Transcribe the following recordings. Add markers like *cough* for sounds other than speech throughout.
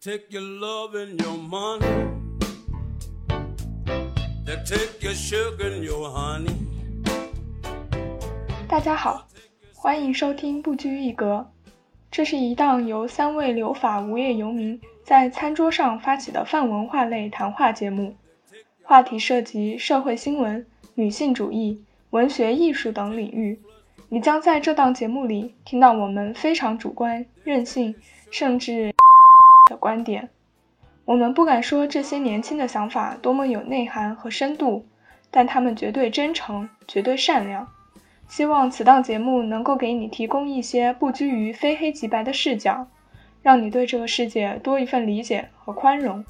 take your love and your money 大家好，欢迎收听不拘一格。这是一档由三位留法无业游民在餐桌上发起的泛文化类谈话节目，话题涉及社会新闻、女性主义、文学艺术等领域。你将在这档节目里听到我们非常主观、任性，甚至的观点。我们不敢说这些年轻的想法多么有内涵和深度，但他们绝对真诚，绝对善良。希望此档节目能够给你提供一些不拘于非黑即白的视角，让你对这个世界多一份理解和宽容。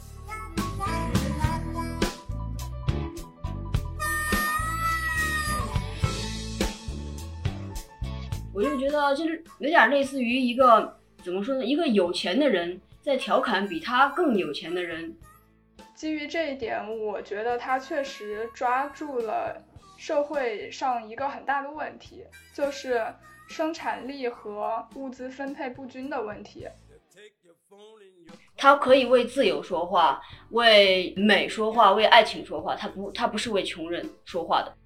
我就觉得就是有点类似于一个怎么说呢？一个有钱的人在调侃比他更有钱的人。基于这一点，我觉得他确实抓住了社会上一个很大的问题，就是生产力和物资分配不均的问题。他可以为自由说话，为美说话，为爱情说话。他不，他不是为穷人说话的。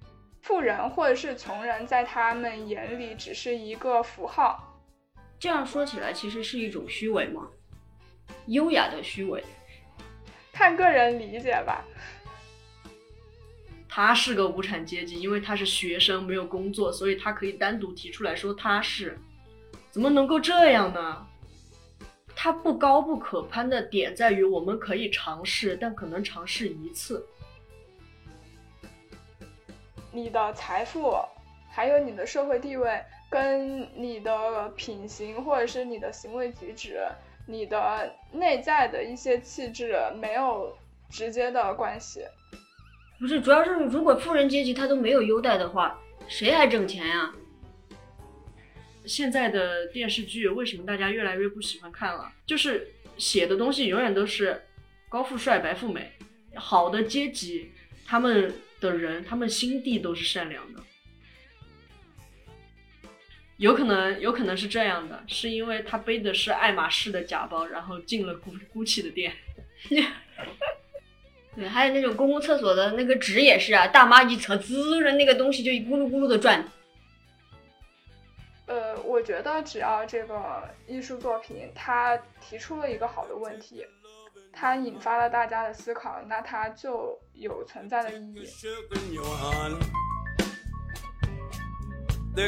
富人或者是穷人，在他们眼里只是一个符号。这样说起来，其实是一种虚伪吗？优雅的虚伪。看个人理解吧。他是个无产阶级，因为他是学生，没有工作，所以他可以单独提出来说他是。怎么能够这样呢？他不高不可攀的点在于，我们可以尝试，但可能尝试一次。你的财富，还有你的社会地位，跟你的品行或者是你的行为举止，你的内在的一些气质没有直接的关系。不是，主要是如果富人阶级他都没有优待的话，谁还挣钱呀？现在的电视剧为什么大家越来越不喜欢看了？就是写的东西永远都是高富帅、白富美，好的阶级他们的人，他们心地都是善良的。有可能，有可能是这样的，是因为他背的是爱马仕的假包，然后进了 GUCCI 的店。*laughs* 对，还有那种公共厕所的那个纸也是啊，大妈一扯，滋的那个东西就咕噜咕噜的转。呃，我觉得只要这个艺术作品它提出了一个好的问题，它引发了大家的思考，那它就有存在的意义。亲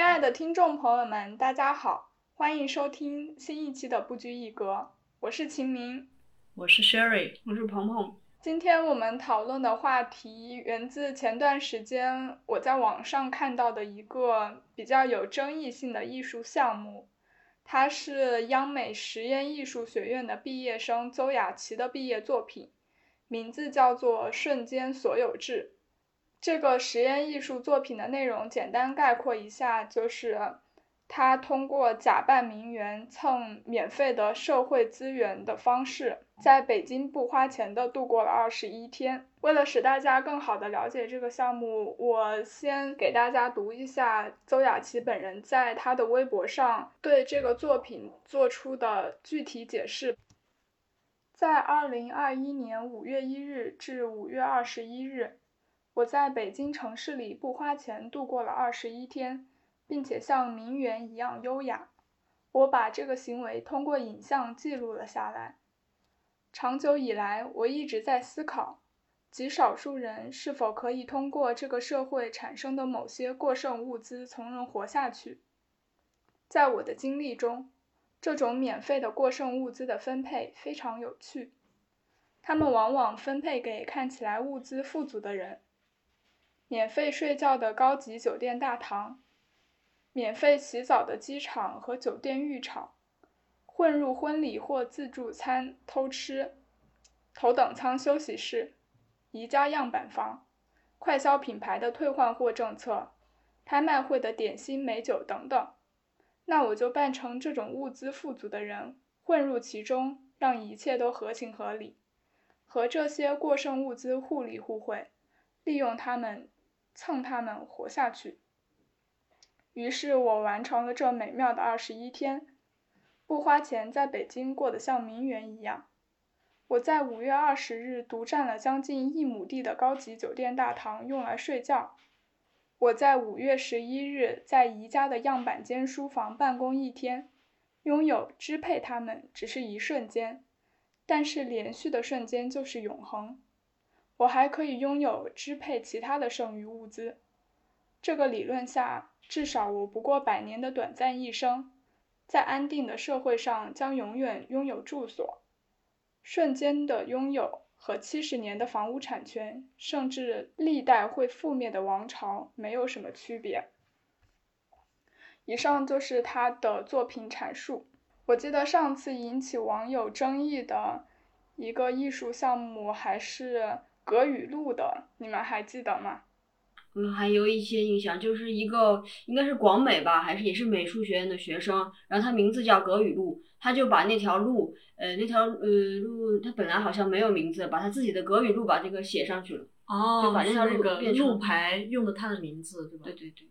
爱的听众朋友们，大家好，欢迎收听新一期的不拘一格。我是秦明，我是 Sherry，我是鹏鹏。今天我们讨论的话题源自前段时间我在网上看到的一个比较有争议性的艺术项目，它是央美实验艺术学院的毕业生邹雅琪的毕业作品，名字叫做《瞬间所有制》。这个实验艺术作品的内容简单概括一下，就是他通过假扮名媛蹭免费的社会资源的方式，在北京不花钱的度过了二十一天。为了使大家更好的了解这个项目，我先给大家读一下邹雅琪本人在他的微博上对这个作品做出的具体解释。在二零二一年五月一日至五月二十一日。我在北京城市里不花钱度过了二十一天，并且像名媛一样优雅。我把这个行为通过影像记录了下来。长久以来，我一直在思考，极少数人是否可以通过这个社会产生的某些过剩物资从容活下去。在我的经历中，这种免费的过剩物资的分配非常有趣，他们往往分配给看起来物资富足的人。免费睡觉的高级酒店大堂，免费洗澡的机场和酒店浴场，混入婚礼或自助餐偷吃，头等舱休息室，宜家样板房，快消品牌的退换货政策，拍卖会的点心美酒等等。那我就扮成这种物资富足的人，混入其中，让一切都合情合理，和这些过剩物资互利互惠。利用它们，蹭它们活下去。于是我完成了这美妙的二十一天，不花钱在北京过得像名媛一样。我在五月二十日独占了将近一亩地的高级酒店大堂，用来睡觉。我在五月十一日在宜家的样板间书房办公一天，拥有支配它们只是一瞬间，但是连续的瞬间就是永恒。我还可以拥有支配其他的剩余物资。这个理论下。至少我不过百年的短暂一生，在安定的社会上将永远拥有住所，瞬间的拥有和七十年的房屋产权，甚至历代会覆灭的王朝没有什么区别。以上就是他的作品阐述。我记得上次引起网友争议的一个艺术项目还是格语录的，你们还记得吗？嗯，还有一些印象，就是一个应该是广美吧，还是也是美术学院的学生，然后他名字叫葛雨露，他就把那条路，呃，那条呃路，他本来好像没有名字，把他自己的葛雨露把这个写上去了，哦，就把那条那个变成路牌用的他的名字，对吧？对对对，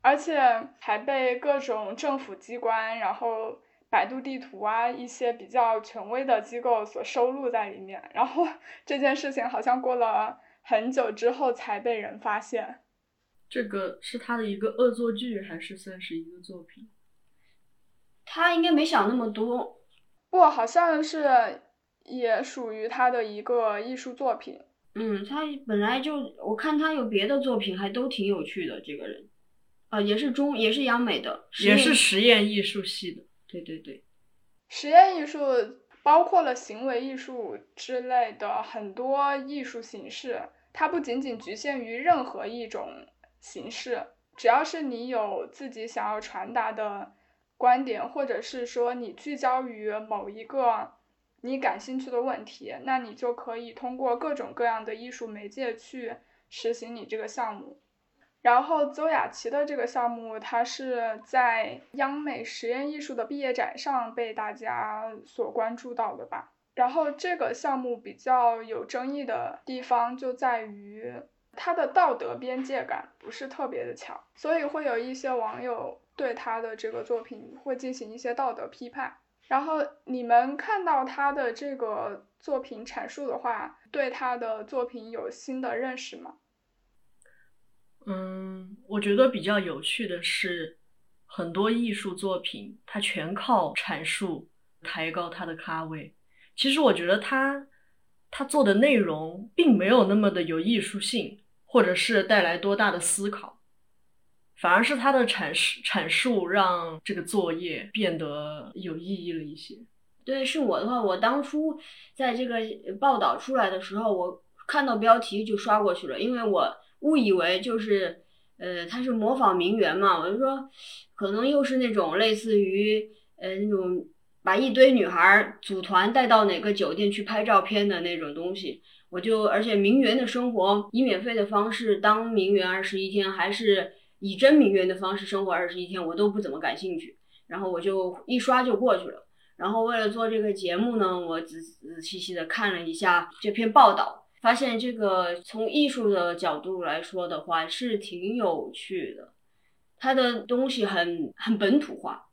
而且还被各种政府机关，然后百度地图啊一些比较权威的机构所收录在里面，然后 *laughs* 这件事情好像过了。很久之后才被人发现，这个是他的一个恶作剧，还是算是一个作品？他应该没想那么多，不，好像是也属于他的一个艺术作品。嗯，他本来就我看他有别的作品，还都挺有趣的。这个人，啊，也是中，也是央美的，也是实验艺术系的。对对对，实验艺术。包括了行为艺术之类的很多艺术形式，它不仅仅局限于任何一种形式，只要是你有自己想要传达的观点，或者是说你聚焦于某一个你感兴趣的问题，那你就可以通过各种各样的艺术媒介去实行你这个项目。然后邹雅琪的这个项目，它是在央美实验艺术的毕业展上被大家所关注到的吧。然后这个项目比较有争议的地方就在于它的道德边界感不是特别的强，所以会有一些网友对他的这个作品会进行一些道德批判。然后你们看到他的这个作品阐述的话，对他的作品有新的认识吗？嗯，我觉得比较有趣的是，很多艺术作品它全靠阐述抬高它的咖位。其实我觉得他他做的内容并没有那么的有艺术性，或者是带来多大的思考，反而是他的阐释阐述让这个作业变得有意义了一些。对，是我的话，我当初在这个报道出来的时候，我看到标题就刷过去了，因为我。误以为就是，呃，他是模仿名媛嘛，我就说，可能又是那种类似于，呃，那种把一堆女孩组团带到哪个酒店去拍照片的那种东西。我就，而且名媛的生活以免费的方式当名媛二十一天，还是以真名媛的方式生活二十一天，我都不怎么感兴趣。然后我就一刷就过去了。然后为了做这个节目呢，我仔仔细细的看了一下这篇报道。发现这个从艺术的角度来说的话是挺有趣的，他的东西很很本土化，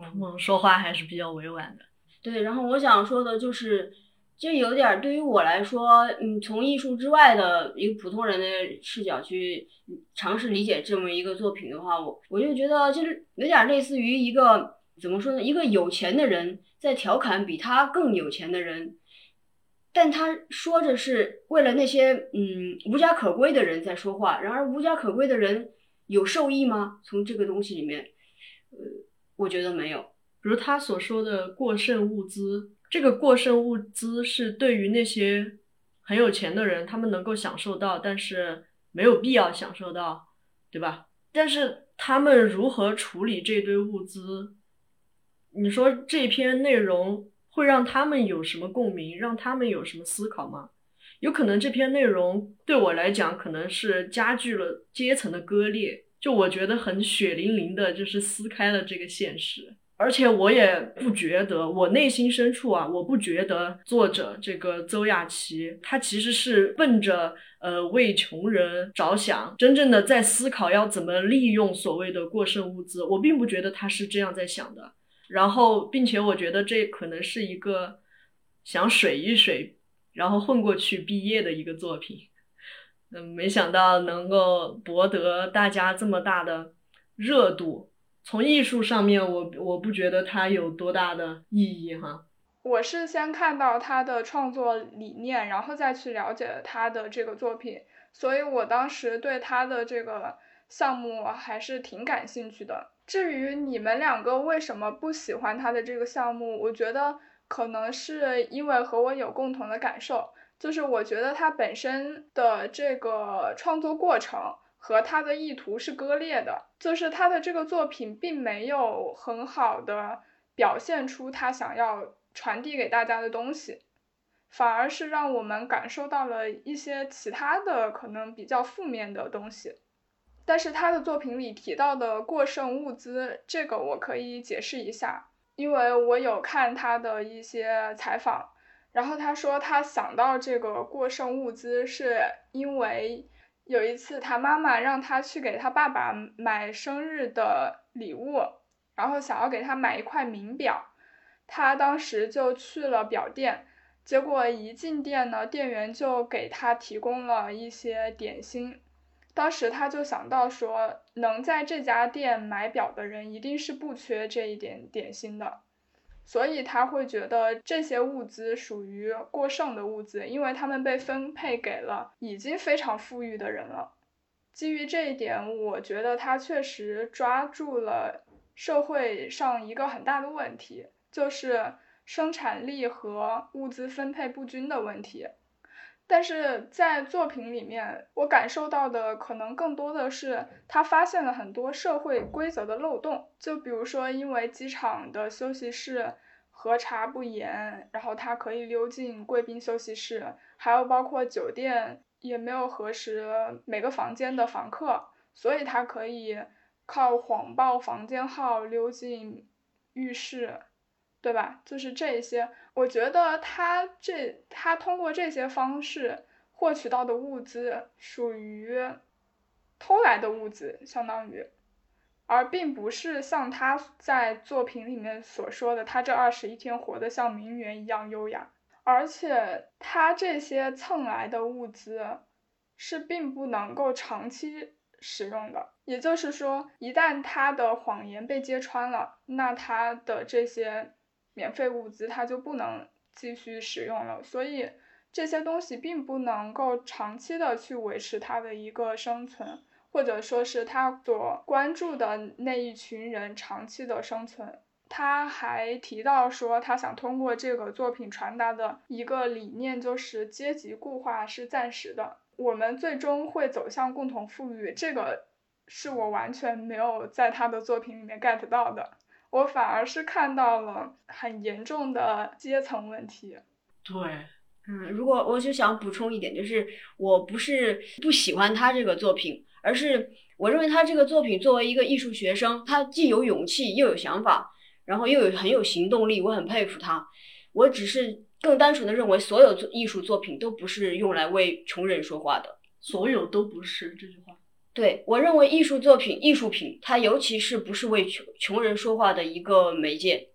嗯，说话还是比较委婉的。对，然后我想说的就是，这有点对于我来说，嗯，从艺术之外的一个普通人的视角去尝试理解这么一个作品的话，我我就觉得就是有点类似于一个怎么说呢，一个有钱的人在调侃比他更有钱的人。但他说着是为了那些嗯无家可归的人在说话，然而无家可归的人有受益吗？从这个东西里面，呃，我觉得没有。比如他所说的过剩物资，这个过剩物资是对于那些很有钱的人，他们能够享受到，但是没有必要享受到，对吧？但是他们如何处理这堆物资？你说这篇内容。会让他们有什么共鸣，让他们有什么思考吗？有可能这篇内容对我来讲，可能是加剧了阶层的割裂。就我觉得很血淋淋的，就是撕开了这个现实。而且我也不觉得，我内心深处啊，我不觉得作者这个邹亚琪，他其实是奔着呃为穷人着想，真正的在思考要怎么利用所谓的过剩物资。我并不觉得他是这样在想的。然后，并且我觉得这可能是一个想水一水，然后混过去毕业的一个作品。嗯，没想到能够博得大家这么大的热度。从艺术上面，我我不觉得它有多大的意义哈。我是先看到他的创作理念，然后再去了解他的这个作品，所以我当时对他的这个项目还是挺感兴趣的。至于你们两个为什么不喜欢他的这个项目，我觉得可能是因为和我有共同的感受，就是我觉得他本身的这个创作过程。和他的意图是割裂的，就是他的这个作品并没有很好的表现出他想要传递给大家的东西，反而是让我们感受到了一些其他的可能比较负面的东西。但是他的作品里提到的过剩物资，这个我可以解释一下，因为我有看他的一些采访，然后他说他想到这个过剩物资是因为。有一次，他妈妈让他去给他爸爸买生日的礼物，然后想要给他买一块名表，他当时就去了表店，结果一进店呢，店员就给他提供了一些点心，当时他就想到说，能在这家店买表的人一定是不缺这一点点心的。所以他会觉得这些物资属于过剩的物资，因为他们被分配给了已经非常富裕的人了。基于这一点，我觉得他确实抓住了社会上一个很大的问题，就是生产力和物资分配不均的问题。但是在作品里面，我感受到的可能更多的是他发现了很多社会规则的漏洞，就比如说因为机场的休息室核查不严，然后他可以溜进贵宾休息室，还有包括酒店也没有核实每个房间的房客，所以他可以靠谎报房间号溜进浴室。对吧？就是这一些，我觉得他这他通过这些方式获取到的物资属于偷来的物资，相当于，而并不是像他在作品里面所说的，他这二十一天活得像名媛一样优雅。而且他这些蹭来的物资是并不能够长期使用的，也就是说，一旦他的谎言被揭穿了，那他的这些。免费物资它就不能继续使用了，所以这些东西并不能够长期的去维持它的一个生存，或者说是他所关注的那一群人长期的生存。他还提到说，他想通过这个作品传达的一个理念就是阶级固化是暂时的，我们最终会走向共同富裕。这个是我完全没有在他的作品里面 get 到的。我反而是看到了很严重的阶层问题。对，嗯，如果我就想补充一点，就是我不是不喜欢他这个作品，而是我认为他这个作品作为一个艺术学生，他既有勇气又有想法，然后又有很有行动力，我很佩服他。我只是更单纯的认为，所有艺术作品都不是用来为穷人说话的。所有都不是这句话。对我认为，艺术作品、艺术品，它尤其是不是为穷穷人说话的一个媒介，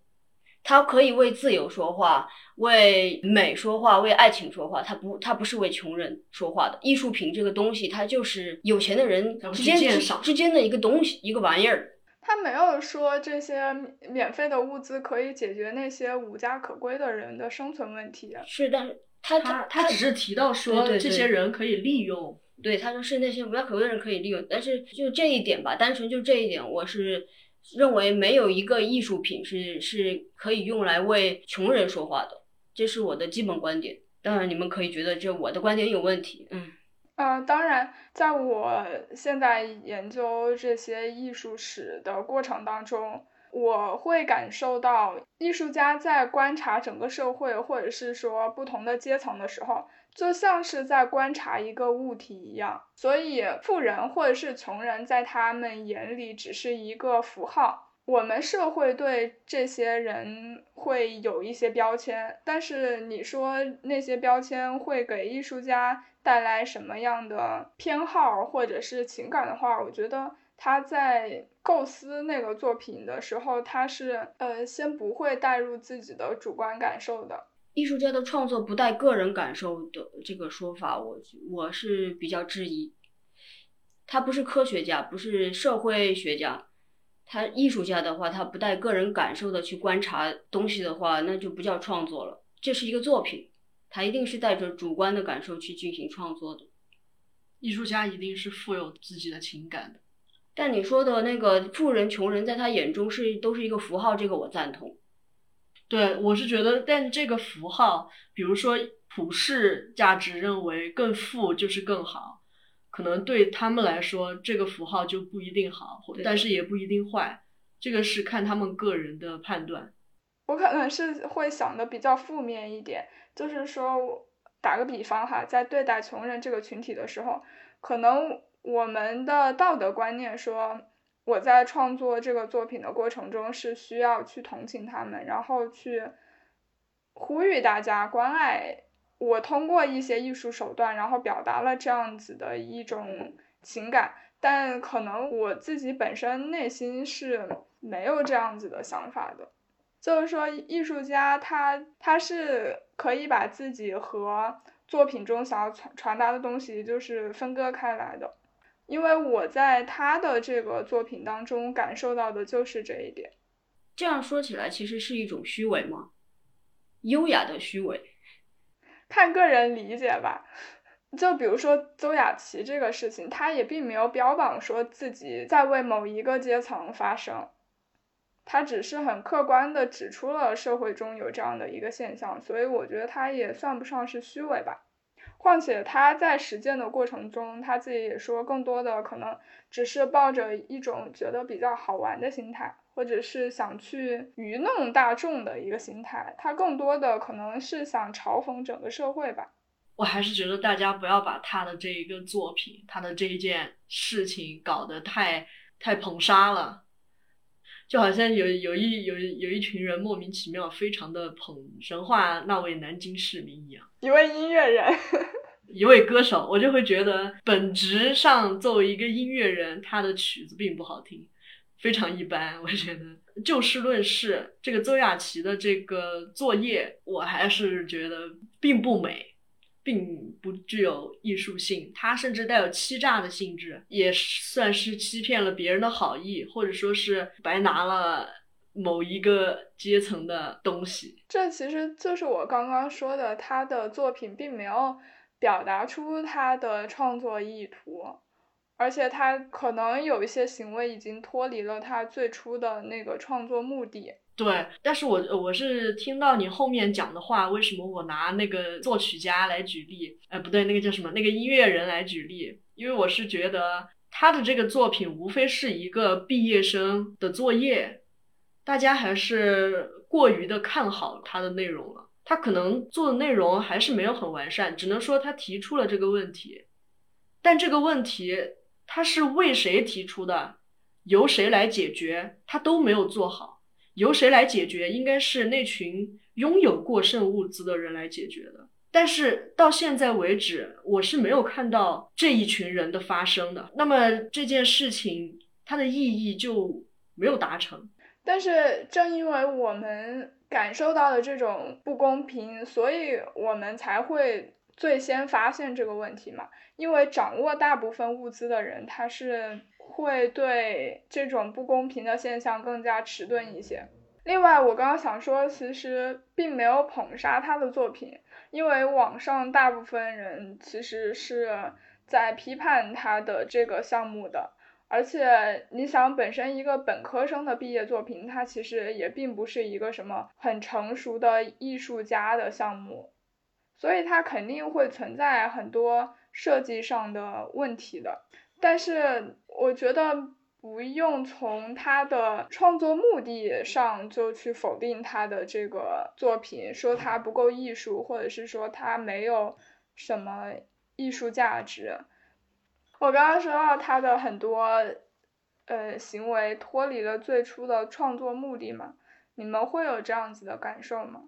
它可以为自由说话，为美说话，为爱情说话。它不，它不是为穷人说话的。艺术品这个东西，它就是有钱的人之间之间的一个东西，一个玩意儿。他没有说这些免费的物资可以解决那些无家可归的人的生存问题。是，但是他他他只是提到说这些人可以利用。对，他说是那些无家可归的人可以利用，但是就这一点吧，单纯就这一点，我是认为没有一个艺术品是是可以用来为穷人说话的，这是我的基本观点。当然，你们可以觉得这我的观点有问题，嗯。呃，当然，在我现在研究这些艺术史的过程当中，我会感受到艺术家在观察整个社会，或者是说不同的阶层的时候。就像是在观察一个物体一样，所以富人或者是穷人，在他们眼里只是一个符号。我们社会对这些人会有一些标签，但是你说那些标签会给艺术家带来什么样的偏好或者是情感的话，我觉得他在构思那个作品的时候，他是呃先不会带入自己的主观感受的。艺术家的创作不带个人感受的这个说法，我我是比较质疑。他不是科学家，不是社会学家，他艺术家的话，他不带个人感受的去观察东西的话，那就不叫创作了。这是一个作品，他一定是带着主观的感受去进行创作的。艺术家一定是富有自己的情感的。但你说的那个富人、穷人，在他眼中是都是一个符号，这个我赞同。对，我是觉得，但这个符号，比如说普世价值认为更富就是更好，可能对他们来说，这个符号就不一定好，或但是也不一定坏，这个是看他们个人的判断。我可能是会想的比较负面一点，就是说，打个比方哈，在对待穷人这个群体的时候，可能我们的道德观念说，我在创作这个作品的过程中是需要去同情他们，然后去呼吁大家关爱。我通过一些艺术手段，然后表达了这样子的一种情感，但可能我自己本身内心是没有这样子的想法的。就是说，艺术家他他是可以把自己和作品中想要传传达的东西就是分割开来的，因为我在他的这个作品当中感受到的就是这一点。这样说起来，其实是一种虚伪吗？优雅的虚伪。看个人理解吧。就比如说邹雅琪这个事情，她也并没有标榜说自己在为某一个阶层发声。他只是很客观的指出了社会中有这样的一个现象，所以我觉得他也算不上是虚伪吧。况且他在实践的过程中，他自己也说，更多的可能只是抱着一种觉得比较好玩的心态，或者是想去愚弄大众的一个心态。他更多的可能是想嘲讽整个社会吧。我还是觉得大家不要把他的这一个作品，他的这一件事情搞得太太捧杀了。就好像有有一有有一群人莫名其妙非常的捧神话那位南京市民一样，一位音乐人，*laughs* 一位歌手，我就会觉得本质上作为一个音乐人，他的曲子并不好听，非常一般。我觉得就事论事，这个邹雅琪的这个作业，我还是觉得并不美。并不具有艺术性，它甚至带有欺诈的性质，也算是欺骗了别人的好意，或者说是白拿了某一个阶层的东西。这其实就是我刚刚说的，他的作品并没有表达出他的创作意图，而且他可能有一些行为已经脱离了他最初的那个创作目的。对，但是我我是听到你后面讲的话，为什么我拿那个作曲家来举例？呃，不对，那个叫什么？那个音乐人来举例？因为我是觉得他的这个作品无非是一个毕业生的作业，大家还是过于的看好他的内容了。他可能做的内容还是没有很完善，只能说他提出了这个问题，但这个问题他是为谁提出的，由谁来解决，他都没有做好。由谁来解决？应该是那群拥有过剩物资的人来解决的。但是到现在为止，我是没有看到这一群人的发生的。那么这件事情它的意义就没有达成。但是正因为我们感受到了这种不公平，所以我们才会最先发现这个问题嘛。因为掌握大部分物资的人，他是。会对这种不公平的现象更加迟钝一些。另外，我刚刚想说，其实并没有捧杀他的作品，因为网上大部分人其实是在批判他的这个项目的。而且，你想，本身一个本科生的毕业作品，它其实也并不是一个什么很成熟的艺术家的项目，所以它肯定会存在很多设计上的问题的。但是我觉得不用从他的创作目的上就去否定他的这个作品，说他不够艺术，或者是说他没有什么艺术价值。我刚刚说到他的很多呃行为脱离了最初的创作目的嘛？你们会有这样子的感受吗？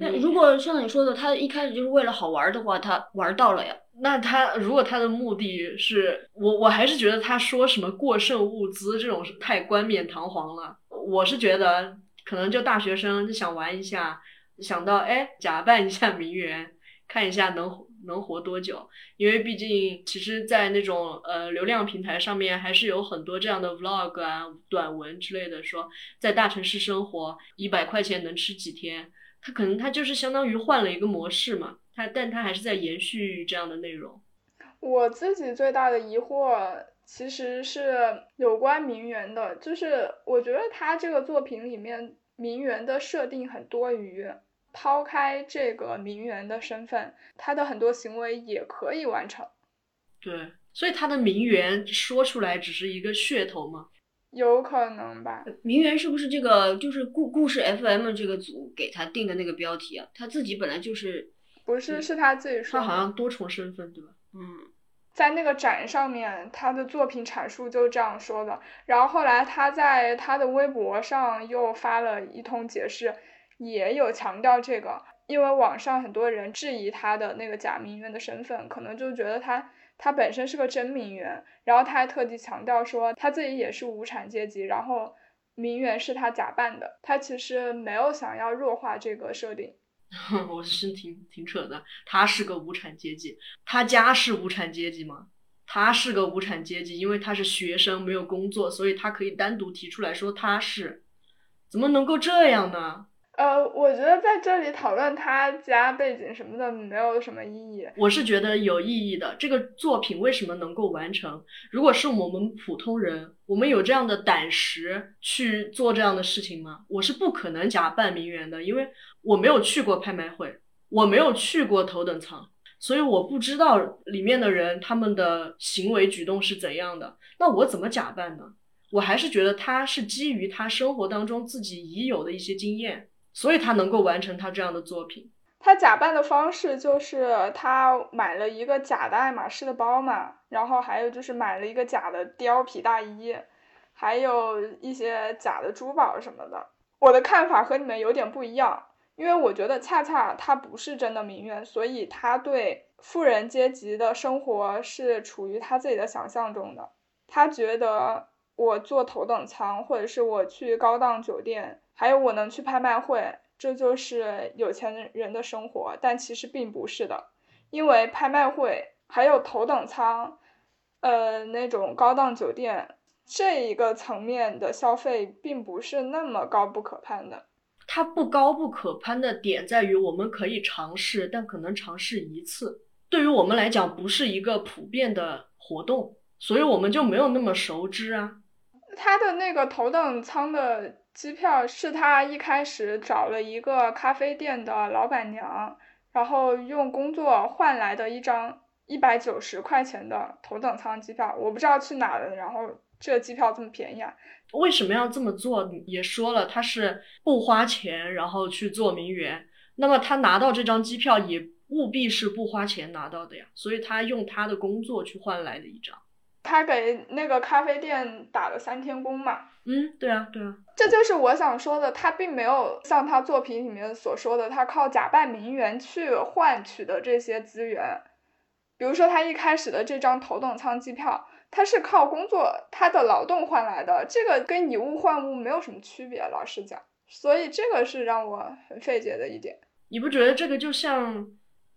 那如果像你说的，他一开始就是为了好玩的话，他玩到了呀。那他如果他的目的是我，我还是觉得他说什么过剩物资这种是太冠冕堂皇了。我是觉得可能就大学生就想玩一下，想到哎假扮一下名媛，看一下能能活多久。因为毕竟其实，在那种呃流量平台上面，还是有很多这样的 vlog 啊、短文之类的，说在大城市生活一百块钱能吃几天。他可能他就是相当于换了一个模式嘛，他但他还是在延续这样的内容。我自己最大的疑惑其实是有关名媛的，就是我觉得他这个作品里面名媛的设定很多余，抛开这个名媛的身份，他的很多行为也可以完成。对，所以他的名媛说出来只是一个噱头吗？有可能吧。名媛是不是这个就是故故事 FM 这个组给他定的那个标题啊？他自己本来就是不是是他自己说他好像多重身份对吧？嗯，在那个展上面，他的作品阐述就这样说的。然后后来他在他的微博上又发了一通解释，也有强调这个，因为网上很多人质疑他的那个假名媛的身份，可能就觉得他。他本身是个真名媛，然后他还特地强调说他自己也是无产阶级，然后名媛是他假扮的。他其实没有想要弱化这个设定。*laughs* 我是挺挺扯的，他是个无产阶级，他家是无产阶级吗？他是个无产阶级，因为他是学生，没有工作，所以他可以单独提出来说他是，怎么能够这样呢？呃，我觉得在这里讨论他家背景什么的没有什么意义。我是觉得有意义的。这个作品为什么能够完成？如果是我们普通人，我们有这样的胆识去做这样的事情吗？我是不可能假扮名媛的，因为我没有去过拍卖会，我没有去过头等舱，所以我不知道里面的人他们的行为举动是怎样的。那我怎么假扮呢？我还是觉得他是基于他生活当中自己已有的一些经验。所以他能够完成他这样的作品。他假扮的方式就是他买了一个假的爱马仕的包嘛，然后还有就是买了一个假的貂皮大衣，还有一些假的珠宝什么的。我的看法和你们有点不一样，因为我觉得恰恰他不是真的名媛，所以他对富人阶级的生活是处于他自己的想象中的。他觉得我坐头等舱，或者是我去高档酒店。还有我能去拍卖会，这就是有钱人的生活，但其实并不是的，因为拍卖会还有头等舱，呃，那种高档酒店这一个层面的消费并不是那么高不可攀的。它不高不可攀的点在于，我们可以尝试，但可能尝试一次，对于我们来讲不是一个普遍的活动，所以我们就没有那么熟知啊。它的那个头等舱的。机票是他一开始找了一个咖啡店的老板娘，然后用工作换来的一张一百九十块钱的头等舱机票。我不知道去哪了，然后这机票这么便宜啊？为什么要这么做？也说了，他是不花钱，然后去做名媛。那么他拿到这张机票也务必是不花钱拿到的呀，所以他用他的工作去换来的一张。他给那个咖啡店打了三天工嘛？嗯，对啊，对啊，这就是我想说的，他并没有像他作品里面所说的，他靠假扮名媛去换取的这些资源，比如说他一开始的这张头等舱机票，他是靠工作他的劳动换来的，这个跟以物换物没有什么区别，老实讲，所以这个是让我很费解的一点。你不觉得这个就像，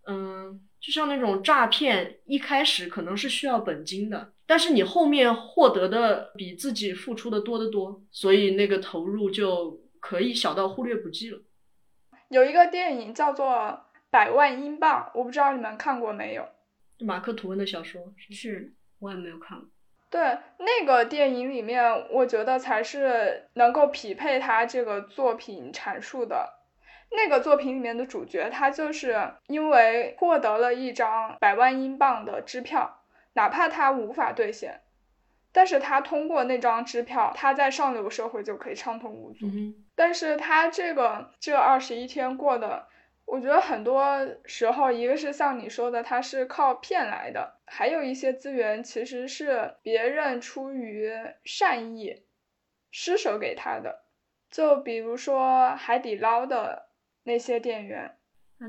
嗯，就像那种诈骗，一开始可能是需要本金的。但是你后面获得的比自己付出的多得多，所以那个投入就可以小到忽略不计了。有一个电影叫做《百万英镑》，我不知道你们看过没有？马克吐温的小说是，我也没有看过。对，那个电影里面，我觉得才是能够匹配他这个作品阐述的。那个作品里面的主角，他就是因为获得了一张百万英镑的支票。哪怕他无法兑现，但是他通过那张支票，他在上流社会就可以畅通无阻。但是他这个这二十一天过的，我觉得很多时候，一个是像你说的，他是靠骗来的，还有一些资源其实是别人出于善意施舍给他的。就比如说海底捞的那些店员，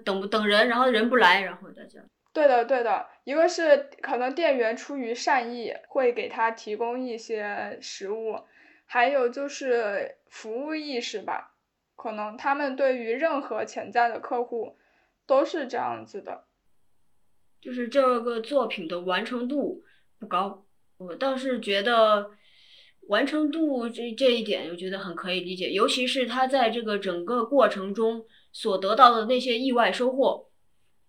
等不等人，然后人不来，然后大家。对的，对的，一个是可能店员出于善意会给他提供一些食物，还有就是服务意识吧。可能他们对于任何潜在的客户都是这样子的，就是这个作品的完成度不高。我倒是觉得完成度这这一点，我觉得很可以理解，尤其是他在这个整个过程中所得到的那些意外收获，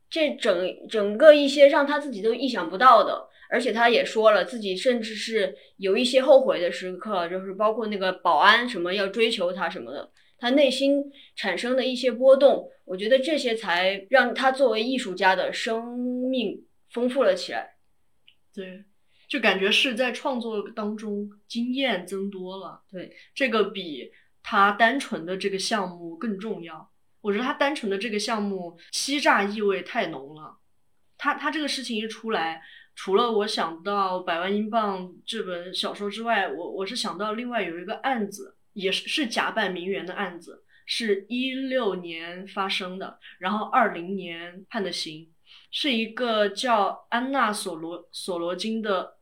这整整个一些让他自己都意想不到的，而且他也说了自己甚至是有一些后悔的时刻，就是包括那个保安什么要追求他什么的。他内心产生的一些波动，我觉得这些才让他作为艺术家的生命丰富了起来。对，就感觉是在创作当中经验增多了。对，这个比他单纯的这个项目更重要。我觉得他单纯的这个项目欺诈意味太浓了。他他这个事情一出来，除了我想到《百万英镑》这本小说之外，我我是想到另外有一个案子。也是是假扮名媛的案子，是一六年发生的，然后二零年判的刑，是一个叫安娜索罗索罗金的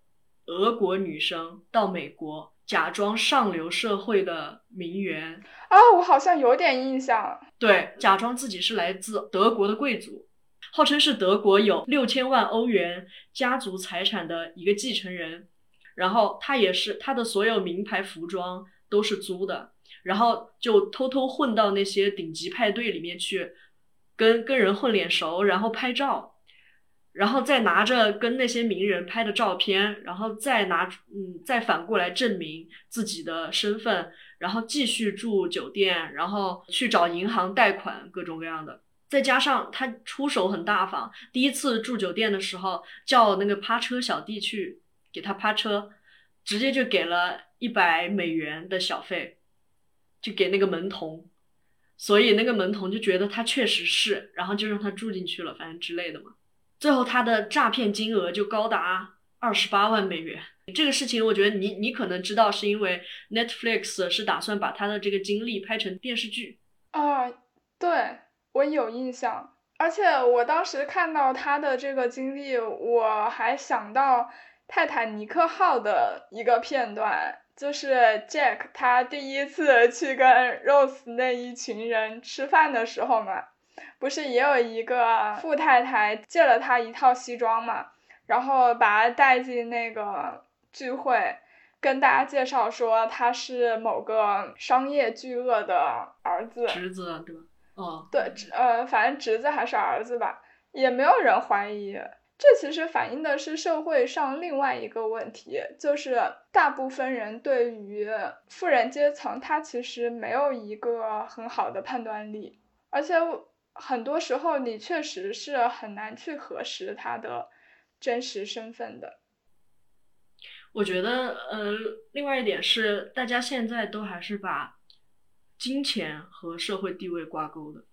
俄国女生到美国假装上流社会的名媛啊，我好像有点印象。对，假装自己是来自德国的贵族，号称是德国有六千万欧元家族财产的一个继承人，然后他也是他的所有名牌服装。都是租的，然后就偷偷混到那些顶级派对里面去，跟跟人混脸熟，然后拍照，然后再拿着跟那些名人拍的照片，然后再拿嗯再反过来证明自己的身份，然后继续住酒店，然后去找银行贷款，各种各样的。再加上他出手很大方，第一次住酒店的时候叫那个趴车小弟去给他趴车，直接就给了。一百美元的小费，就给那个门童，所以那个门童就觉得他确实是，然后就让他住进去了，反正之类的嘛。最后他的诈骗金额就高达二十八万美元。这个事情我觉得你你可能知道，是因为 Netflix 是打算把他的这个经历拍成电视剧。啊，对我有印象，而且我当时看到他的这个经历，我还想到泰坦尼克号的一个片段。就是 Jack 他第一次去跟 Rose 那一群人吃饭的时候嘛，不是也有一个富太太借了他一套西装嘛，然后把他带进那个聚会，跟大家介绍说他是某个商业巨鳄的儿子，侄子对吧？哦，对，呃，反正侄子还是儿子吧，也没有人怀疑。这其实反映的是社会上另外一个问题，就是大部分人对于富人阶层，他其实没有一个很好的判断力，而且很多时候你确实是很难去核实他的真实身份的。我觉得，呃，另外一点是，大家现在都还是把金钱和社会地位挂钩的。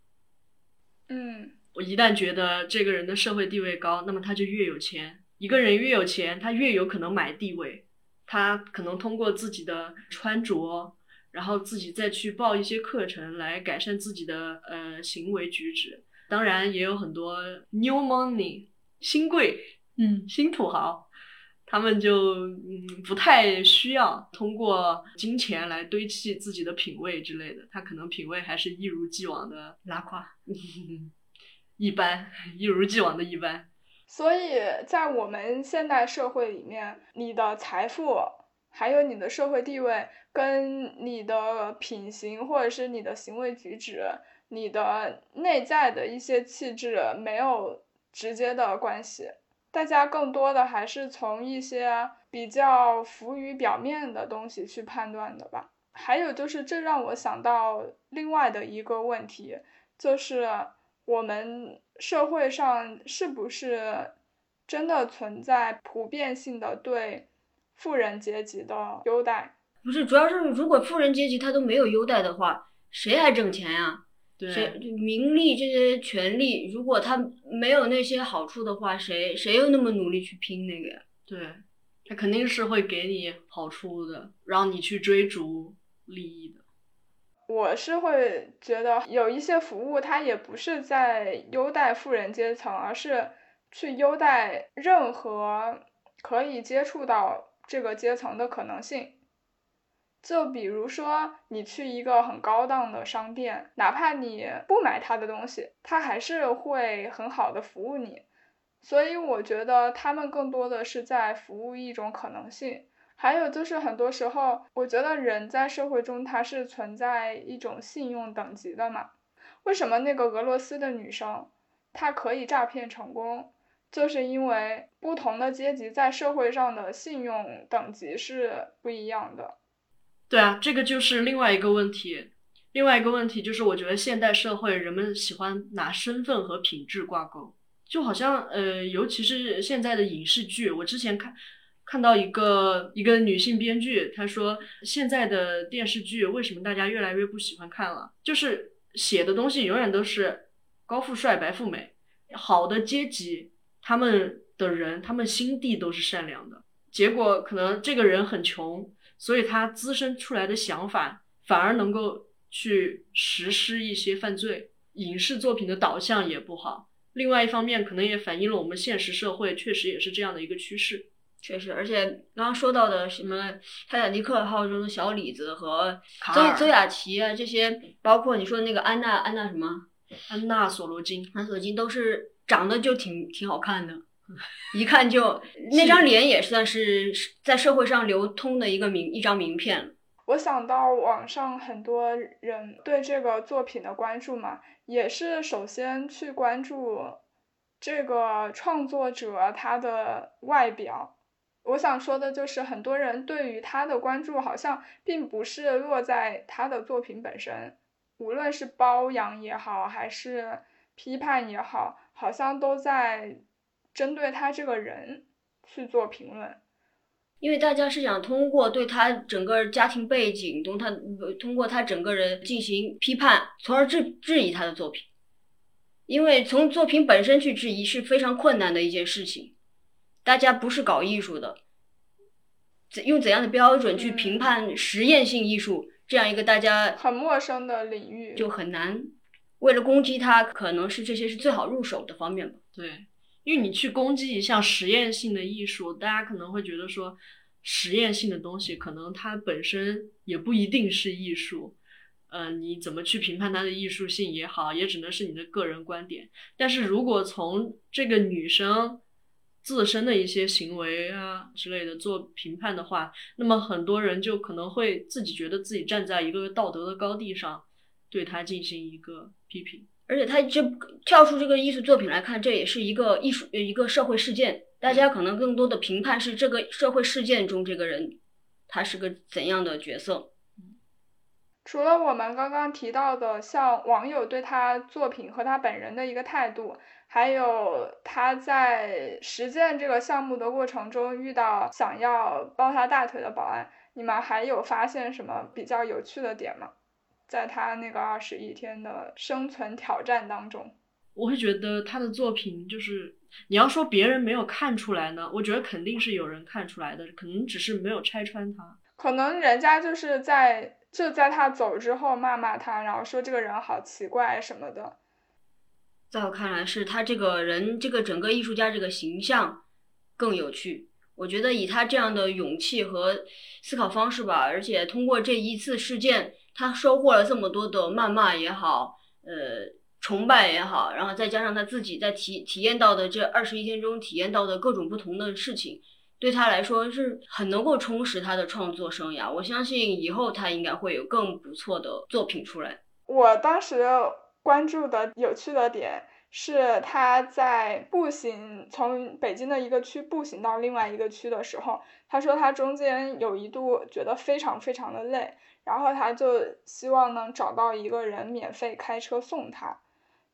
嗯。我一旦觉得这个人的社会地位高，那么他就越有钱。一个人越有钱，他越有可能买地位。他可能通过自己的穿着，然后自己再去报一些课程来改善自己的呃行为举止。当然，也有很多 new money 新贵，嗯，新土豪，他们就嗯不太需要通过金钱来堆砌自己的品味之类的。他可能品味还是一如既往的拉胯。*laughs* 一般，一如既往的一般。所以在我们现代社会里面，你的财富还有你的社会地位，跟你的品行或者是你的行为举止、你的内在的一些气质没有直接的关系。大家更多的还是从一些比较浮于表面的东西去判断的吧。还有就是，这让我想到另外的一个问题，就是。我们社会上是不是真的存在普遍性的对富人阶级的优待？不是，主要是如果富人阶级他都没有优待的话，谁还挣钱呀？谁对名利这些权利，如果他没有那些好处的话，谁谁又那么努力去拼那个呀？对，他肯定是会给你好处的，让你去追逐利益的。我是会觉得有一些服务，它也不是在优待富人阶层，而是去优待任何可以接触到这个阶层的可能性。就比如说，你去一个很高档的商店，哪怕你不买他的东西，他还是会很好的服务你。所以我觉得他们更多的是在服务一种可能性。还有就是很多时候，我觉得人在社会中它是存在一种信用等级的嘛。为什么那个俄罗斯的女生她可以诈骗成功，就是因为不同的阶级在社会上的信用等级是不一样的。对啊，这个就是另外一个问题。另外一个问题就是，我觉得现代社会人们喜欢拿身份和品质挂钩，就好像呃，尤其是现在的影视剧，我之前看看到一个一个女性编剧，她说现在的电视剧为什么大家越来越不喜欢看了，就是写的东西永远都是高富帅、白富美，好的阶级他们的人，他们心地都是善良的，结果可能这个人很穷。所以他滋生出来的想法反而能够去实施一些犯罪，影视作品的导向也不好。另外一方面，可能也反映了我们现实社会确实也是这样的一个趋势。确实，而且刚刚说到的什么《泰坦尼克号》中的小李子和卡尔周周雅琪啊，这些，包括你说的那个安娜安娜什么安娜索罗金，安索金，都是长得就挺挺好看的。一看就 *laughs* 那张脸也算是在社会上流通的一个名一张名片。我想到网上很多人对这个作品的关注嘛，也是首先去关注这个创作者他的外表。我想说的就是，很多人对于他的关注好像并不是落在他的作品本身，无论是褒扬也好，还是批判也好，好像都在。针对他这个人去做评论，因为大家是想通过对他整个家庭背景，通他通过他整个人进行批判，从而质质疑他的作品。因为从作品本身去质疑是非常困难的一件事情，大家不是搞艺术的，怎用怎样的标准去评判实验性艺术这样一个大家很陌生的领域，就很难。为了攻击他，可能是这些是最好入手的方面吧。对。因为你去攻击一项实验性的艺术，大家可能会觉得说，实验性的东西可能它本身也不一定是艺术，呃，你怎么去评判它的艺术性也好，也只能是你的个人观点。但是如果从这个女生自身的一些行为啊之类的做评判的话，那么很多人就可能会自己觉得自己站在一个道德的高地上，对她进行一个批评。而且他这跳出这个艺术作品来看，这也是一个艺术一个社会事件。大家可能更多的评判是这个社会事件中这个人，他是个怎样的角色。除了我们刚刚提到的，像网友对他作品和他本人的一个态度，还有他在实践这个项目的过程中遇到想要抱他大腿的保安，你们还有发现什么比较有趣的点吗？在他那个二十一天的生存挑战当中，我会觉得他的作品就是，你要说别人没有看出来呢，我觉得肯定是有人看出来的，可能只是没有拆穿他。可能人家就是在就在他走之后骂骂他，然后说这个人好奇怪什么的。在我看来，是他这个人，这个整个艺术家这个形象更有趣。我觉得以他这样的勇气和思考方式吧，而且通过这一次事件。他收获了这么多的谩骂也好，呃，崇拜也好，然后再加上他自己在体体验到的这二十一天中体验到的各种不同的事情，对他来说是很能够充实他的创作生涯。我相信以后他应该会有更不错的作品出来。我当时关注的有趣的点是他在步行从北京的一个区步行到另外一个区的时候，他说他中间有一度觉得非常非常的累。然后他就希望能找到一个人免费开车送他，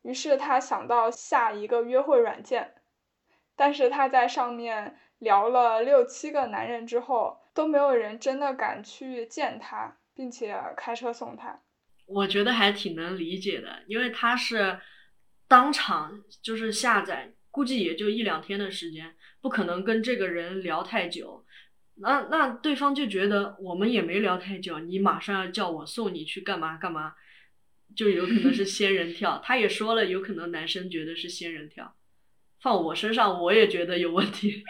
于是他想到下一个约会软件，但是他在上面聊了六七个男人之后，都没有人真的敢去见他，并且开车送他。我觉得还挺能理解的，因为他是当场就是下载，估计也就一两天的时间，不可能跟这个人聊太久。那那对方就觉得我们也没聊太久，你马上要叫我送你去干嘛干嘛，就有可能是仙人跳。他也说了，有可能男生觉得是仙人跳，放我身上我也觉得有问题。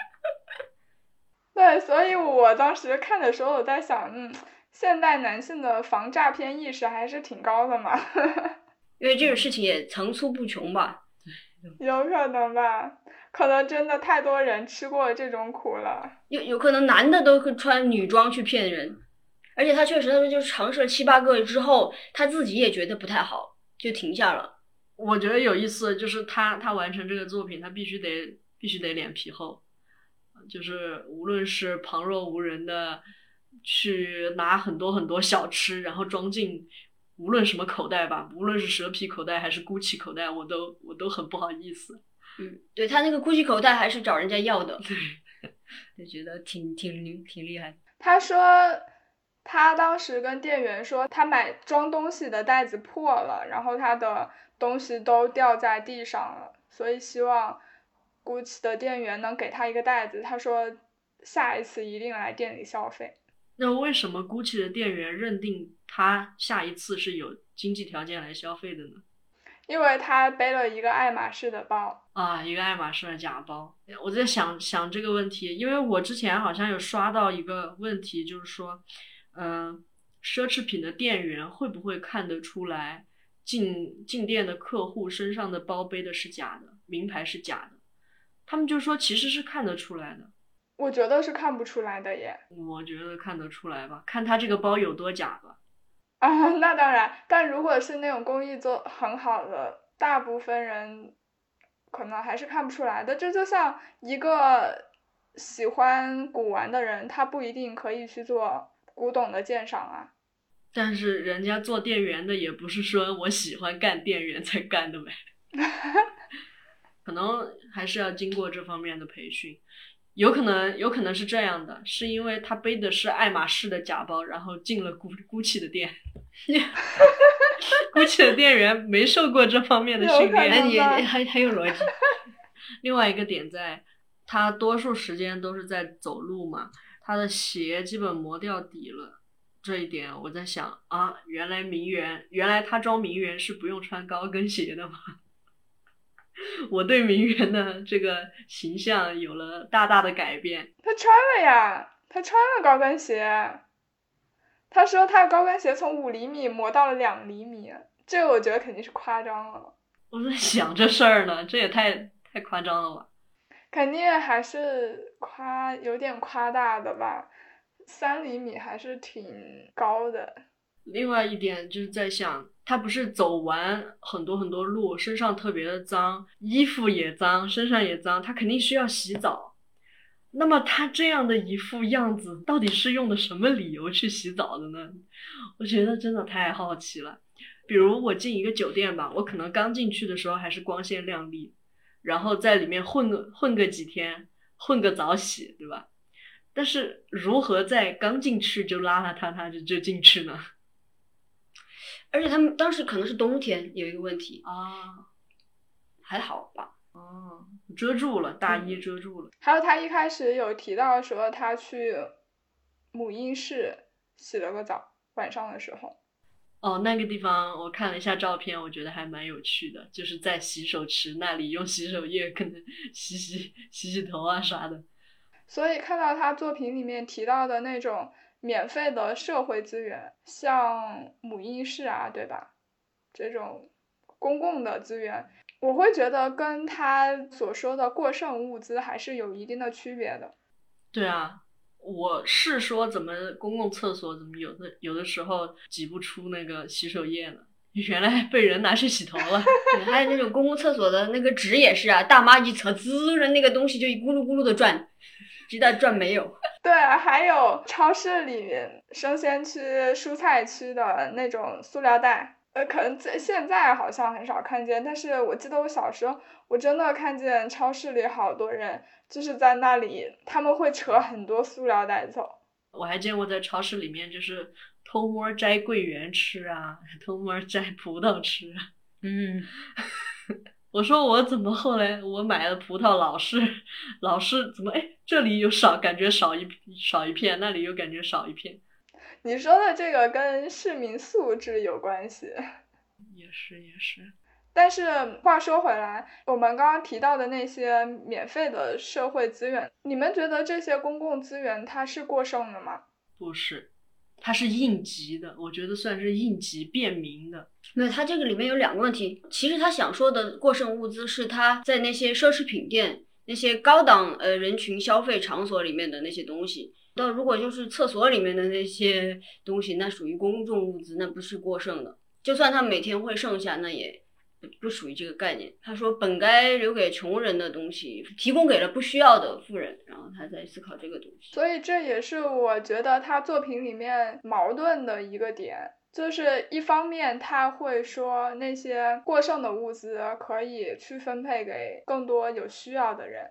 *laughs* 对，所以我当时看的时候，我在想，嗯，现代男性的防诈骗意识还是挺高的嘛。*laughs* 因为这种事情也层出不穷吧。有可能吧，可能真的太多人吃过这种苦了。有有可能男的都会穿女装去骗人，而且他确实他说就尝试了七八个之后，他自己也觉得不太好，就停下了。我觉得有意思，就是他他完成这个作品，他必须得必须得脸皮厚。就是无论是旁若无人的去拿很多很多小吃，然后装进无论什么口袋吧，无论是蛇皮口袋还是 GUCCI 口袋，我都我都很不好意思。嗯，对他那个 GUCCI 口袋还是找人家要的，对，就觉得挺挺挺厉害。他说他当时跟店员说，他买装东西的袋子破了，然后他的东西都掉在地上了，所以希望。GUCCI 的店员能给他一个袋子，他说下一次一定来店里消费。那为什么 GUCCI 的店员认定他下一次是有经济条件来消费的呢？因为他背了一个爱马仕的包啊，一个爱马仕的假包。我在想想这个问题，因为我之前好像有刷到一个问题，就是说，嗯，奢侈品的店员会不会看得出来进进店的客户身上的包背的是假的，名牌是假的？他们就说其实是看得出来的，我觉得是看不出来的耶。我觉得看得出来吧，看他这个包有多假吧。啊，*laughs* 那当然，但如果是那种工艺做很好的，大部分人可能还是看不出来的。这就像一个喜欢古玩的人，他不一定可以去做古董的鉴赏啊。但是人家做店员的也不是说我喜欢干店员才干的呗。*laughs* 可能还是要经过这方面的培训，有可能有可能是这样的，是因为他背的是爱马仕的假包，然后进了 GUCCI 的店，*laughs* GUCCI 的店员没受过这方面的训练，也很很有逻辑。*laughs* 另外一个点在，他多数时间都是在走路嘛，他的鞋基本磨掉底了，这一点我在想啊，原来名媛，原来他装名媛是不用穿高跟鞋的吗？我对名媛的这个形象有了大大的改变。他穿了呀，他穿了高跟鞋。他说他的高跟鞋从五厘米磨到了两厘米，这个我觉得肯定是夸张了。我在想这事儿呢，这也太太夸张了吧？肯定还是夸有点夸大的吧？三厘米还是挺高的。另外一点就是在想。他不是走完很多很多路，身上特别的脏，衣服也脏，身上也脏，他肯定需要洗澡。那么他这样的一副样子，到底是用的什么理由去洗澡的呢？我觉得真的太好奇了。比如我进一个酒店吧，我可能刚进去的时候还是光鲜亮丽，然后在里面混个混个几天，混个澡洗，对吧？但是如何在刚进去就邋邋遢遢就就进去呢？而且他们当时可能是冬天，有一个问题啊，还好吧？哦，遮住了，大衣遮住了。还有他一开始有提到说他去母婴室洗了个澡，晚上的时候。哦，那个地方我看了一下照片，我觉得还蛮有趣的，就是在洗手池那里用洗手液可能洗洗洗洗头啊啥的。所以看到他作品里面提到的那种。免费的社会资源，像母婴室啊，对吧？这种公共的资源，我会觉得跟他所说的过剩物资还是有一定的区别的。对啊，我是说，怎么公共厕所怎么有的有的时候挤不出那个洗手液呢？*laughs* 原来被人拿去洗头了。*laughs* 还有那种公共厕所的那个纸也是啊，大妈一扯，滋的那个东西就一咕噜咕噜的转。鸡蛋转没有，*laughs* 对，还有超市里面生鲜区、蔬菜区的那种塑料袋，呃，可能在现在好像很少看见，但是我记得我小时候，我真的看见超市里好多人就是在那里，他们会扯很多塑料袋走。我还见过在超市里面就是偷摸摘桂圆吃啊，偷摸摘葡萄吃。嗯，*laughs* 我说我怎么后来我买了葡萄老是老是怎么哎这里有少感觉少一少一片，那里又感觉少一片。你说的这个跟市民素质有关系。*laughs* 也是也是。但是话说回来，我们刚刚提到的那些免费的社会资源，你们觉得这些公共资源它是过剩的吗？不是，它是应急的，我觉得算是应急便民的。那，它这个里面有两个问题。其实他想说的过剩物资是他在那些奢侈品店、那些高档呃人群消费场所里面的那些东西。那如果就是厕所里面的那些东西，那属于公众物资，那不是过剩的。就算他每天会剩下，那也不属于这个概念。他说本该留给穷人的东西，提供给了不需要的富人，然后他在思考这个东西。所以这也是我觉得他作品里面矛盾的一个点，就是一方面他会说那些过剩的物资可以去分配给更多有需要的人。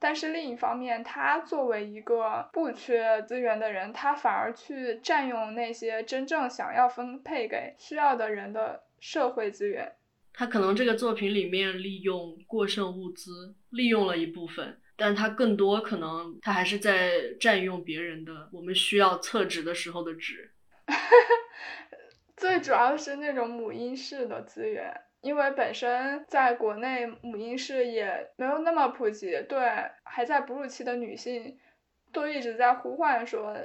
但是另一方面，他作为一个不缺资源的人，他反而去占用那些真正想要分配给需要的人的社会资源。他可能这个作品里面利用过剩物资，利用了一部分，但他更多可能他还是在占用别人的我们需要厕纸的时候的纸。*laughs* 最主要是那种母婴室的资源。因为本身在国内母婴室也没有那么普及，对还在哺乳期的女性都一直在呼唤说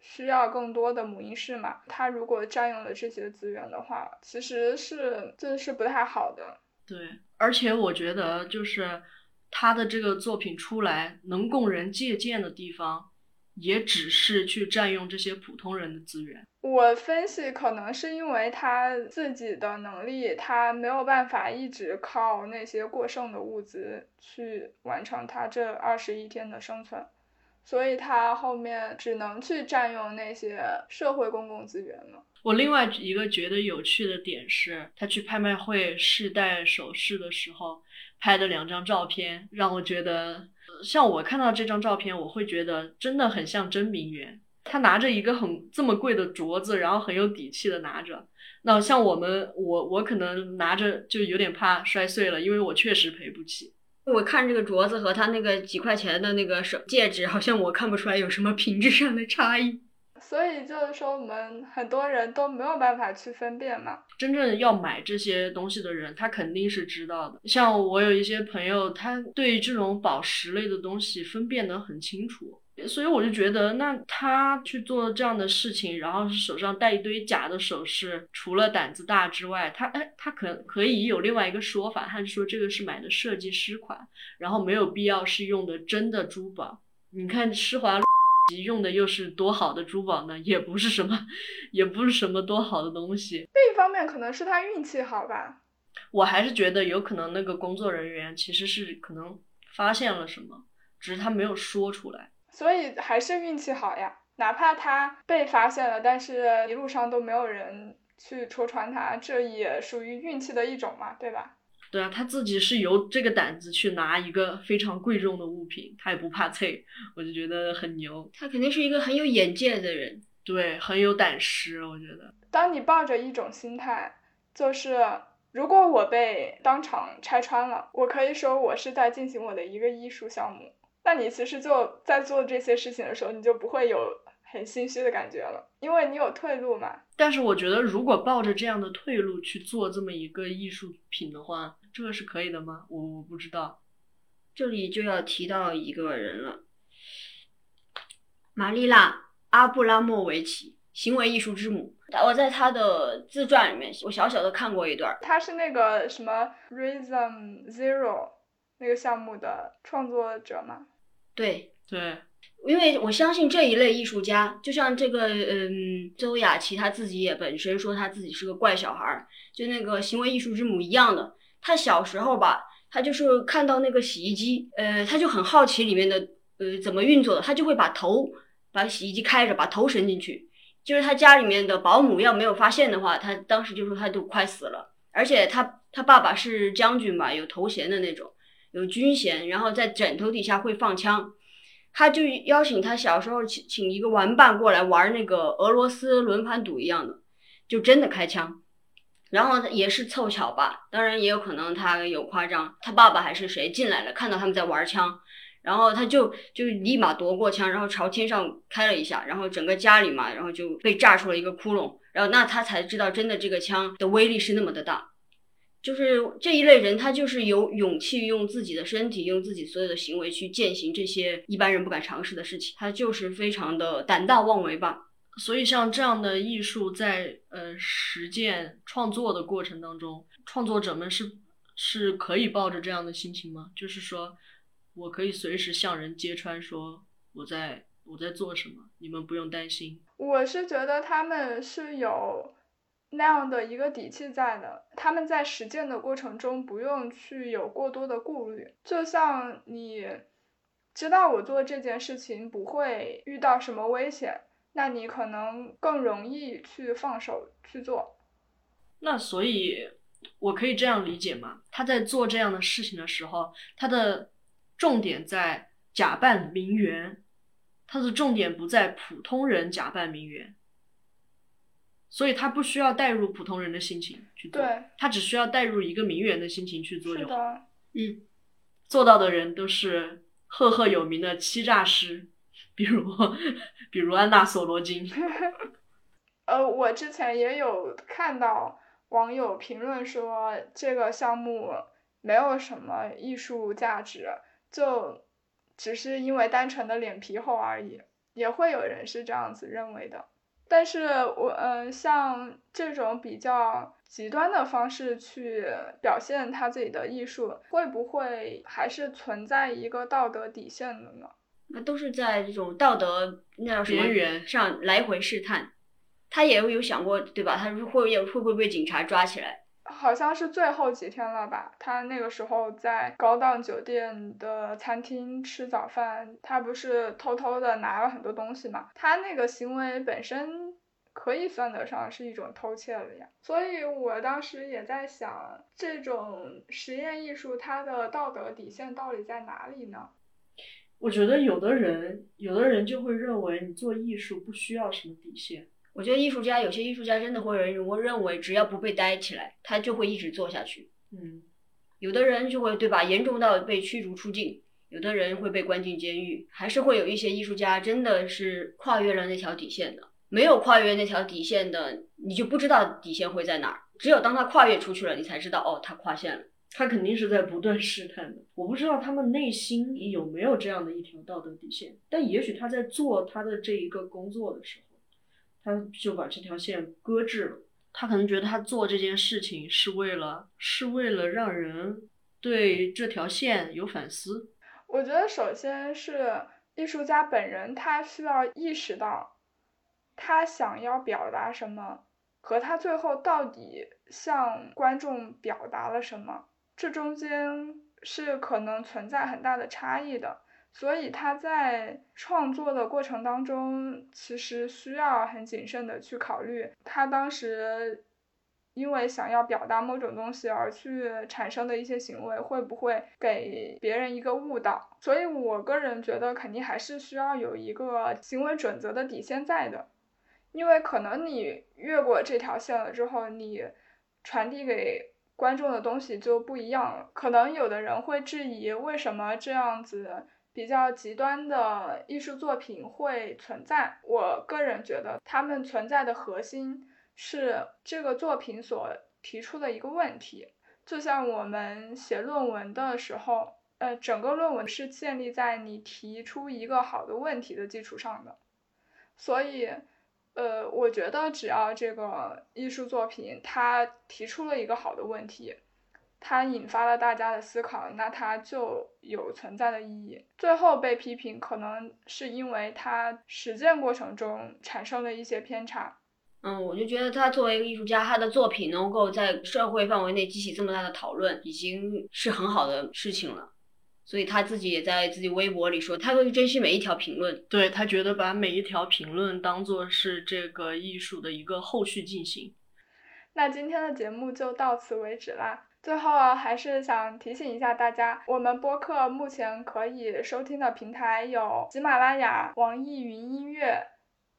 需要更多的母婴室嘛。他如果占用了这些资源的话，其实是这是不太好的。对，而且我觉得就是他的这个作品出来能供人借鉴的地方，也只是去占用这些普通人的资源。我分析可能是因为他自己的能力，他没有办法一直靠那些过剩的物资去完成他这二十一天的生存，所以他后面只能去占用那些社会公共资源了。我另外一个觉得有趣的点是，他去拍卖会试戴首饰的时候拍的两张照片，让我觉得，像我看到这张照片，我会觉得真的很像真名媛。他拿着一个很这么贵的镯子，然后很有底气的拿着。那像我们，我我可能拿着就有点怕摔碎了，因为我确实赔不起。我看这个镯子和他那个几块钱的那个手戒指，好像我看不出来有什么品质上的差异。所以就是说，我们很多人都没有办法去分辨嘛。真正要买这些东西的人，他肯定是知道的。像我有一些朋友，他对这种宝石类的东西分辨得很清楚。所以我就觉得，那他去做这样的事情，然后手上戴一堆假的首饰，除了胆子大之外，他哎，他可可以有另外一个说法，他是说这个是买的设计师款，然后没有必要是用的真的珠宝。你看施华洛奇用的又是多好的珠宝呢？也不是什么，也不是什么多好的东西。另一方面，可能是他运气好吧。我还是觉得有可能那个工作人员其实是可能发现了什么，只是他没有说出来。所以还是运气好呀，哪怕他被发现了，但是一路上都没有人去戳穿他，这也属于运气的一种嘛，对吧？对啊，他自己是有这个胆子去拿一个非常贵重的物品，他也不怕脆，我就觉得很牛。他肯定是一个很有眼界的人，对，很有胆识，我觉得。当你抱着一种心态，就是如果我被当场拆穿了，我可以说我是在进行我的一个艺术项目。那你其实就在做这些事情的时候，你就不会有很心虚的感觉了，因为你有退路嘛。但是我觉得，如果抱着这样的退路去做这么一个艺术品的话，这个是可以的吗？我我不知道。这里就要提到一个人了，玛丽娜·阿布拉莫维奇，行为艺术之母。我在他的自传里面，我小小的看过一段。他是那个什么 Rhythm Zero 那个项目的创作者吗？对对，因为我相信这一类艺术家，就像这个嗯，周雅琪她自己也本身说她自己是个怪小孩儿，就那个行为艺术之母一样的。她小时候吧，她就是看到那个洗衣机，呃，她就很好奇里面的呃怎么运作的，她就会把头把洗衣机开着，把头伸进去。就是他家里面的保姆要没有发现的话，他当时就说他都快死了。而且他他爸爸是将军吧，有头衔的那种。有军衔，然后在枕头底下会放枪，他就邀请他小时候请请一个玩伴过来玩那个俄罗斯轮盘赌一样的，就真的开枪。然后也是凑巧吧，当然也有可能他有夸张，他爸爸还是谁进来了，看到他们在玩枪，然后他就就立马夺过枪，然后朝天上开了一下，然后整个家里嘛，然后就被炸出了一个窟窿，然后那他才知道真的这个枪的威力是那么的大。就是这一类人，他就是有勇气用自己的身体，用自己所有的行为去践行这些一般人不敢尝试的事情，他就是非常的胆大妄为吧。所以像这样的艺术在呃实践创作的过程当中，创作者们是是可以抱着这样的心情吗？就是说我可以随时向人揭穿说我在我在做什么，你们不用担心。我是觉得他们是有那样的一个底气在的，他们在实践的过程中不用去有过多的顾虑，就像你知道我做这件事情不会遇到什么危险。那你可能更容易去放手去做。那所以，我可以这样理解吗？他在做这样的事情的时候，他的重点在假扮名媛，他的重点不在普通人假扮名媛，所以他不需要带入普通人的心情去做，对，他只需要带入一个名媛的心情去做是就好。的，嗯，做到的人都是赫赫有名的欺诈师，比如比如安娜索罗金。*laughs* 呃，我之前也有看到网友评论说这个项目没有什么艺术价值，就只是因为单纯的脸皮厚而已，也会有人是这样子认为的。但是我嗯、呃像这种比较极端的方式去表现他自己的艺术，会不会还是存在一个道德底线的呢？那都是在这种道德那叫什么边缘上来回试探。他也有想过，对吧？他会会会不会被警察抓起来？好像是最后几天了吧？他那个时候在高档酒店的餐厅吃早饭，他不是偷偷的拿了很多东西嘛？他那个行为本身可以算得上是一种偷窃了呀。所以我当时也在想，这种实验艺术它的道德底线到底在哪里呢？我觉得有的人，有的人就会认为你做艺术不需要什么底线。我觉得艺术家有些艺术家真的会认我认为，只要不被逮起来，他就会一直做下去。嗯，有的人就会对吧，严重到被驱逐出境；有的人会被关进监狱，还是会有一些艺术家真的是跨越了那条底线的。没有跨越那条底线的，你就不知道底线会在哪儿。只有当他跨越出去了，你才知道哦，他跨线了。他肯定是在不断试探的。我不知道他们内心里有没有这样的一条道德底线，但也许他在做他的这一个工作的时候，他就把这条线搁置了。他可能觉得他做这件事情是为了，是为了让人对这条线有反思。我觉得首先是艺术家本人，他需要意识到他想要表达什么，和他最后到底向观众表达了什么，这中间是可能存在很大的差异的。所以他在创作的过程当中，其实需要很谨慎的去考虑他当时因为想要表达某种东西而去产生的一些行为，会不会给别人一个误导？所以我个人觉得，肯定还是需要有一个行为准则的底线在的，因为可能你越过这条线了之后，你传递给观众的东西就不一样了。可能有的人会质疑，为什么这样子？比较极端的艺术作品会存在，我个人觉得他们存在的核心是这个作品所提出的一个问题。就像我们写论文的时候，呃，整个论文是建立在你提出一个好的问题的基础上的。所以，呃，我觉得只要这个艺术作品它提出了一个好的问题。它引发了大家的思考，那它就有存在的意义。最后被批评，可能是因为他实践过程中产生了一些偏差。嗯，我就觉得他作为一个艺术家，他的作品能够在社会范围内激起这么大的讨论，已经是很好的事情了。所以他自己也在自己微博里说，他会珍惜每一条评论。对他觉得把每一条评论当做是这个艺术的一个后续进行。那今天的节目就到此为止啦。最后还是想提醒一下大家，我们播客目前可以收听的平台有喜马拉雅、网易云音乐、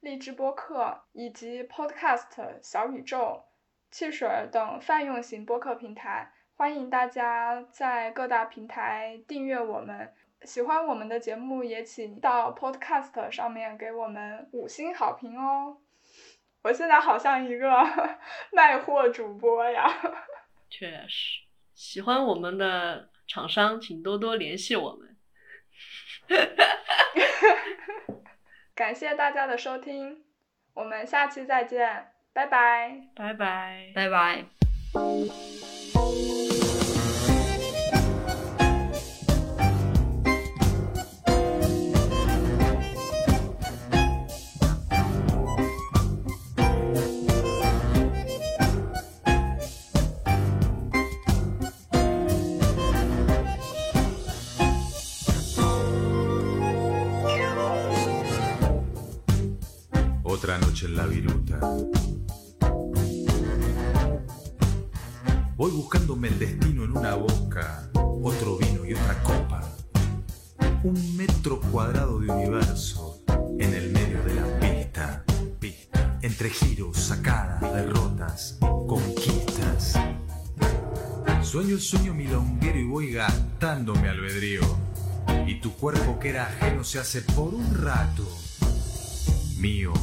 荔枝播客以及 Podcast、小宇宙、汽水等泛用型播客平台。欢迎大家在各大平台订阅我们。喜欢我们的节目，也请到 Podcast 上面给我们五星好评哦。我现在好像一个 *laughs* 卖货主播呀。确实，喜欢我们的厂商，请多多联系我们。*laughs* 感谢大家的收听，我们下期再见，拜拜，拜拜，拜拜。Voy buscándome el destino en una boca, otro vino y otra copa. Un metro cuadrado de universo en el medio de la pista. Pista. Entre giros, sacadas, derrotas, conquistas. Sueño el sueño milonguero y voy gastando mi albedrío. Y tu cuerpo que era ajeno se hace por un rato mío.